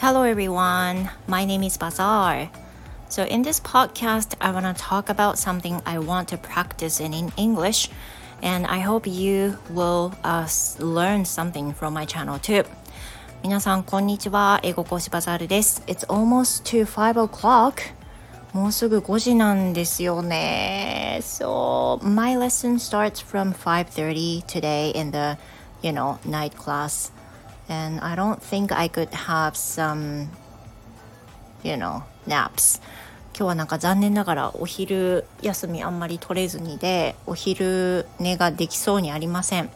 Hello everyone, my name is Bazaar. So, in this podcast, I want to talk about something I want to practice in, in English, and I hope you will uh, learn something from my channel too. 皆さん、こんにちは。英語講師バザールです。It's almost to 5 o'clock. もうすぐ5時なんですよね。So, my lesson starts from 5.30 today in the, you know, night class. And I don't think I could have some, you know, naps. 今日はなんか残念ながらお昼休みあんまり取れずにでお昼寝ができそうにありません。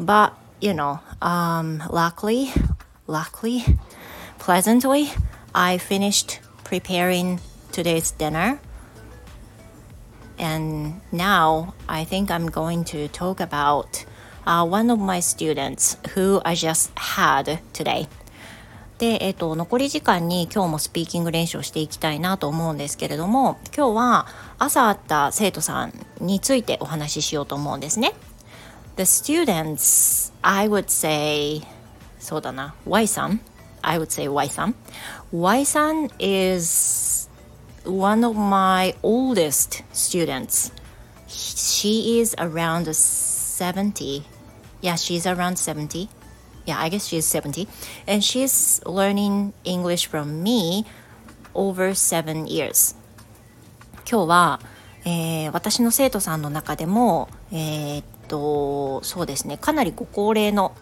But, you know, um, luckily luckily, pleasantly, I finished preparing today's dinner. And now I think I'm going to talk about uh, one of my students who I just had today. で、えっと、残り時間に今日もスピーキング練習をしていきたいなと思うんですけれども、今日は朝会った生徒さんについてお話ししようと思うんですね。The students, I would say, そうだな Y さん I would say Y さん Y さん is one of my oldest students she is around 70 yeah she's around 70 yeah I guess she's 70 and she's learning English from me over seven years 今日は、えー、私の生徒さんの中でもえー、っとそうですねかなりご高齢の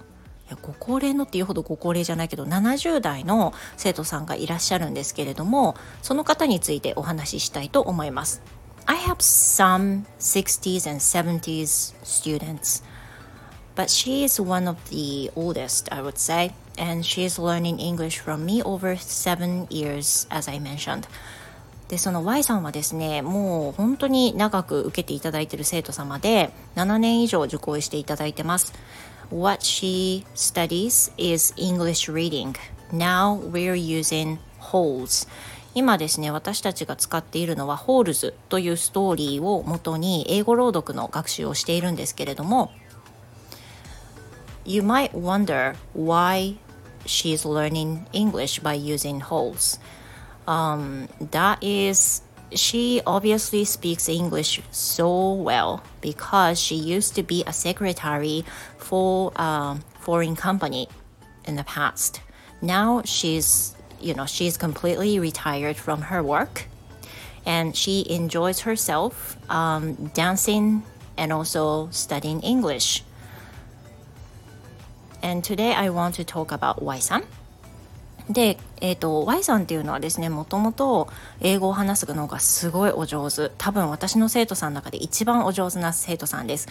いやご高齢のっていうほどご高齢じゃないけど70代の生徒さんがいらっしゃるんですけれどもその方についてお話ししたいと思います。I have some 60s and 70s students, but she is one of the oldest, I would say, and she is learning English from me over seven years, as I mentioned. でその Y さんはですねもう本当に長く受けていただいている生徒様で7年以上受講していただいてます What she studies is English reading. Now we're using holes. 今ですね私たちが使っているのはホールズというストーリーをもとに英語朗読の学習をしているんですけれども You might wonder why she's learning English by using holes. Um, that is she obviously speaks English so well because she used to be a secretary for a foreign company in the past. Now she's, you know, she's completely retired from her work and she enjoys herself um, dancing and also studying English. And today I want to talk about Wai-san. で、えーと、Y さんっていうのはですねもともと英語を話すのがすごいお上手。多分私の生徒さんの中で一番お上手な生徒さんです。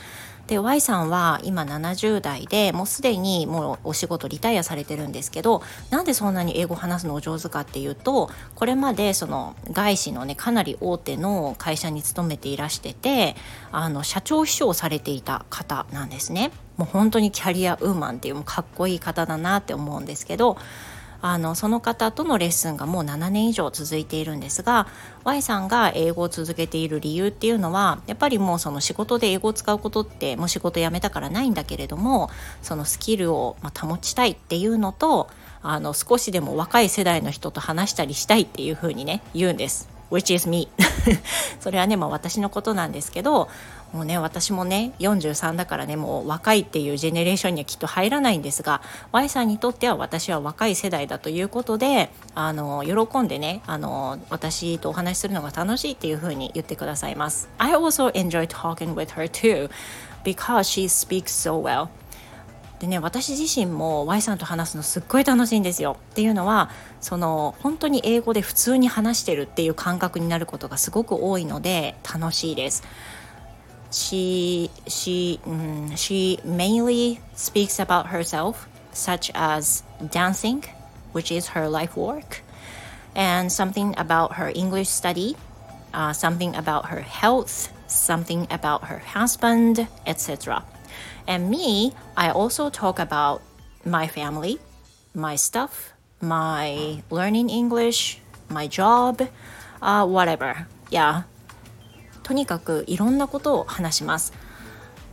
で Y さんは今70代でもうすでにもうお仕事リタイアされてるんですけどなんでそんなに英語を話すのお上手かっていうとこれまでその外資のねかなり大手の会社に勤めていらしててあの社長秘書をされていた方なんですね。もう本当にキャリアウーマンっていうもかっこいい方だなって思うんですけどあのその方とのレッスンがもう7年以上続いているんですが Y さんが英語を続けている理由っていうのはやっぱりもうその仕事で英語を使うことってもう仕事辞めたからないんだけれどもそのスキルを保ちたいっていうのとあの少しでも若い世代の人と話したりしたいっていうふうにね言うんです。which is me それはね、まあ、私のことなんですけどもうね私もね43だからねもう若いっていうジェネレーションにはきっと入らないんですが Y さんにとっては私は若い世代だということであの喜んでねあの私とお話しするのが楽しいっていうふうに言ってくださいます。I also enjoy talking with her too because she speaks so well. でね私自身も Y さんと話すのすっごい楽しいんですよ。っていうのはその本当に英語で普通に話してるっていう感覚になることがすごく多いので楽しいです。She, she, um, she mainly speaks about herself, such as dancing, which is her life work, and something about her English study, uh, something about her health, something about her husband, etc. And me, I also talk about my family, my stuff, my learning English, my job, uh, whatever. Yeah. とにかくいろんなことを話します。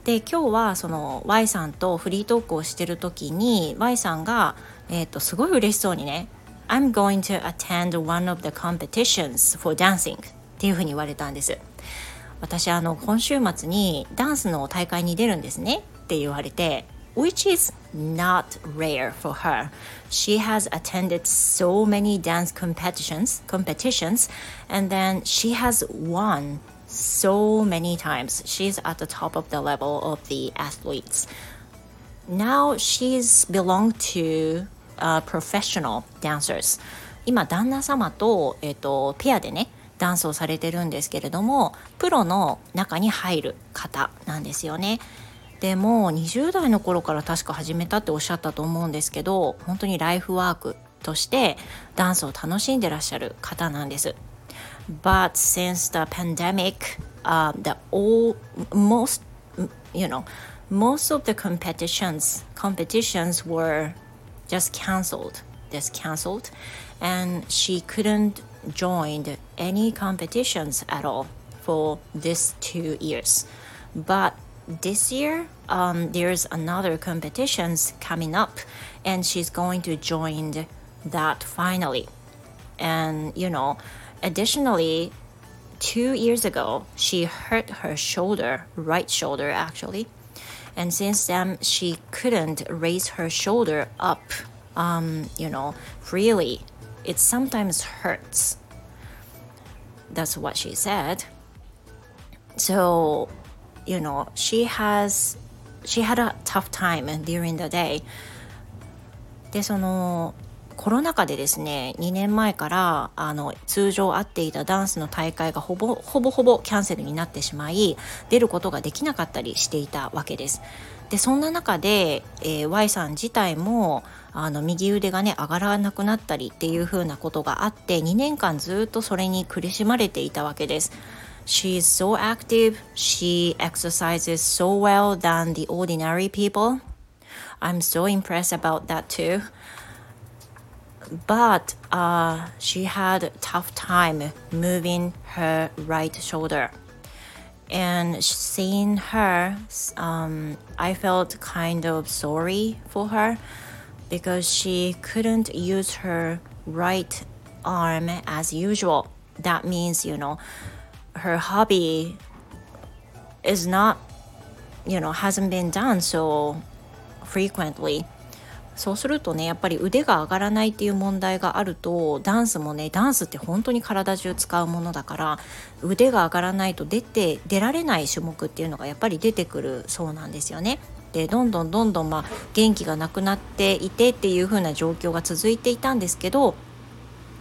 で今日はその Y さんとフリートークをしてる時に Y さんが、えーと、すごい嬉しそうにね I'm going to attend one of the competitions for dancing っていうふうに言われたんです私あの今週末にダンスの大会に出るんですねって言われて which is not rare for her. She has attended so many dance competitions, competitions, and then she has won so many times. She's at the top of the level of the athletes. Now she's belong to uh, professional dancers. 今旦那様と,、えーとペアでねダンスをされてるんですけれどもプロの中に入る方なんですよね。でも20代の頃から確か始めたっておっしゃったと思うんですけど本当にライフワークとしてダンスを楽しんでらっしゃる方なんです。But since the pandemic, uh, the all most you know most of the competitions competitions were just cancelled just cancelled. And she couldn't join any competitions at all for this two years. But this year um, there's another competitions coming up and she's going to join that finally. And you know additionally two years ago she hurt her shoulder right shoulder actually and since then she couldn't raise her shoulder up um, you know freely it sometimes hurts that's what she said so you know she has she had a tough time during the day でその コロナ禍でですね2年前からあの通常会っていたダンスの大会がほぼほぼほぼキャンセルになってしまい出ることができなかったりしていたわけです。でそんな中で、えー、Y さん自体もあの右腕がね上がらなくなったりっていう風なことがあって2年間ずっとそれに苦しまれていたわけです。She is so active. She exercises so well than the ordinary people. I'm so impressed about that too. But uh, she had a tough time moving her right shoulder. And seeing her, um, I felt kind of sorry for her because she couldn't use her right arm as usual. That means, you know, her hobby is not, you know, hasn't been done so frequently. そうするとねやっぱり腕が上がらないっていう問題があるとダンスもねダンスって本当に体中使うものだから腕が上がらないと出て出られない種目っていうのがやっぱり出てくるそうなんですよね。でどんどんどんどんまあ元気がなくなっていてっていう風な状況が続いていたんですけど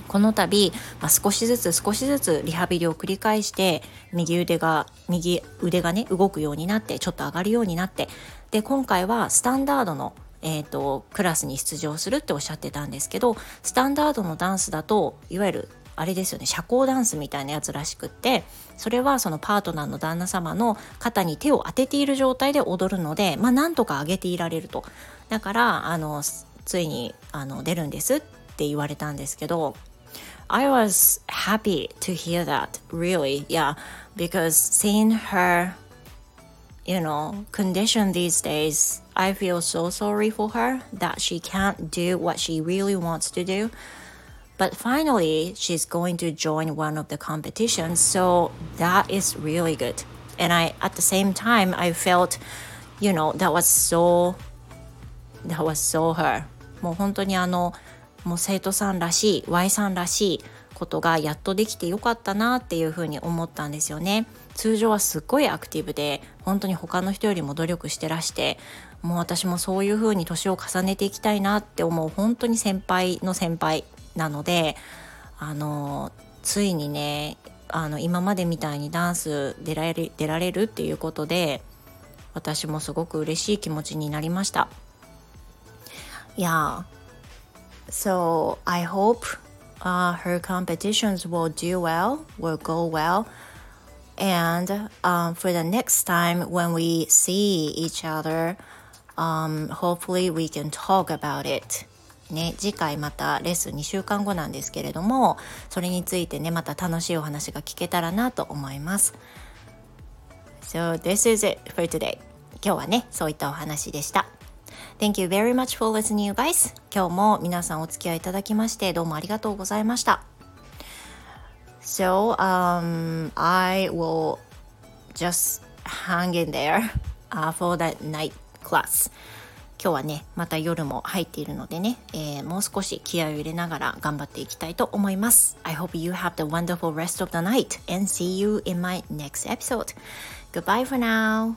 この度、まあ、少しずつ少しずつリハビリを繰り返して右腕が右腕がね動くようになってちょっと上がるようになってで今回はスタンダードのえーと、クラスに出場するっておっしゃってたんですけどスタンダードのダンスだといわゆるあれですよね社交ダンスみたいなやつらしくってそれはそのパートナーの旦那様の肩に手を当てている状態で踊るのでまあなんとか上げていられるとだからあのついにあの出るんですって言われたんですけど I was happy to hear that, really. Yeah, because seeing her, you know, condition these days, I feel so sorry for her that she can't do what she really wants to do. But finally, she's going to join one of the competitions, so that is really good. And I, at the same time, I felt, you know, that was so, that was so her. もう本当にあの、もう生徒さんらしい Y さんらしいことがやっとできてよかったなっていうふうに思ったんですよね通常はすっごいアクティブで本当に他の人よりも努力してらしてもう私もそういうふうに年を重ねていきたいなって思う本当に先輩の先輩なのであのついにねあの今までみたいにダンス出られる出られるっていうことで私もすごく嬉しい気持ちになりました。いや So I hope uh, her competitions will do well, will go well. And um, for the next time when we see each other, um, hopefully we can talk about it. ね、次回またレッスン2週間後なんですけれどもそれについてねまた楽しいお話が聞けたらなと思います。So this is it for today. 今日はねそういったお話でした。Thank you very much for listening, you guys. 今日も皆さんお付き合いいただきましてどうもありがとうございました。So, um, I will just hang in there、uh, for that night class. 今日はねまた夜も入っているのでね、えー、もう少し気合を入れながら頑張っていきたいと思います I hope you have the wonderful rest of the night and see you in my next episode Goodbye for now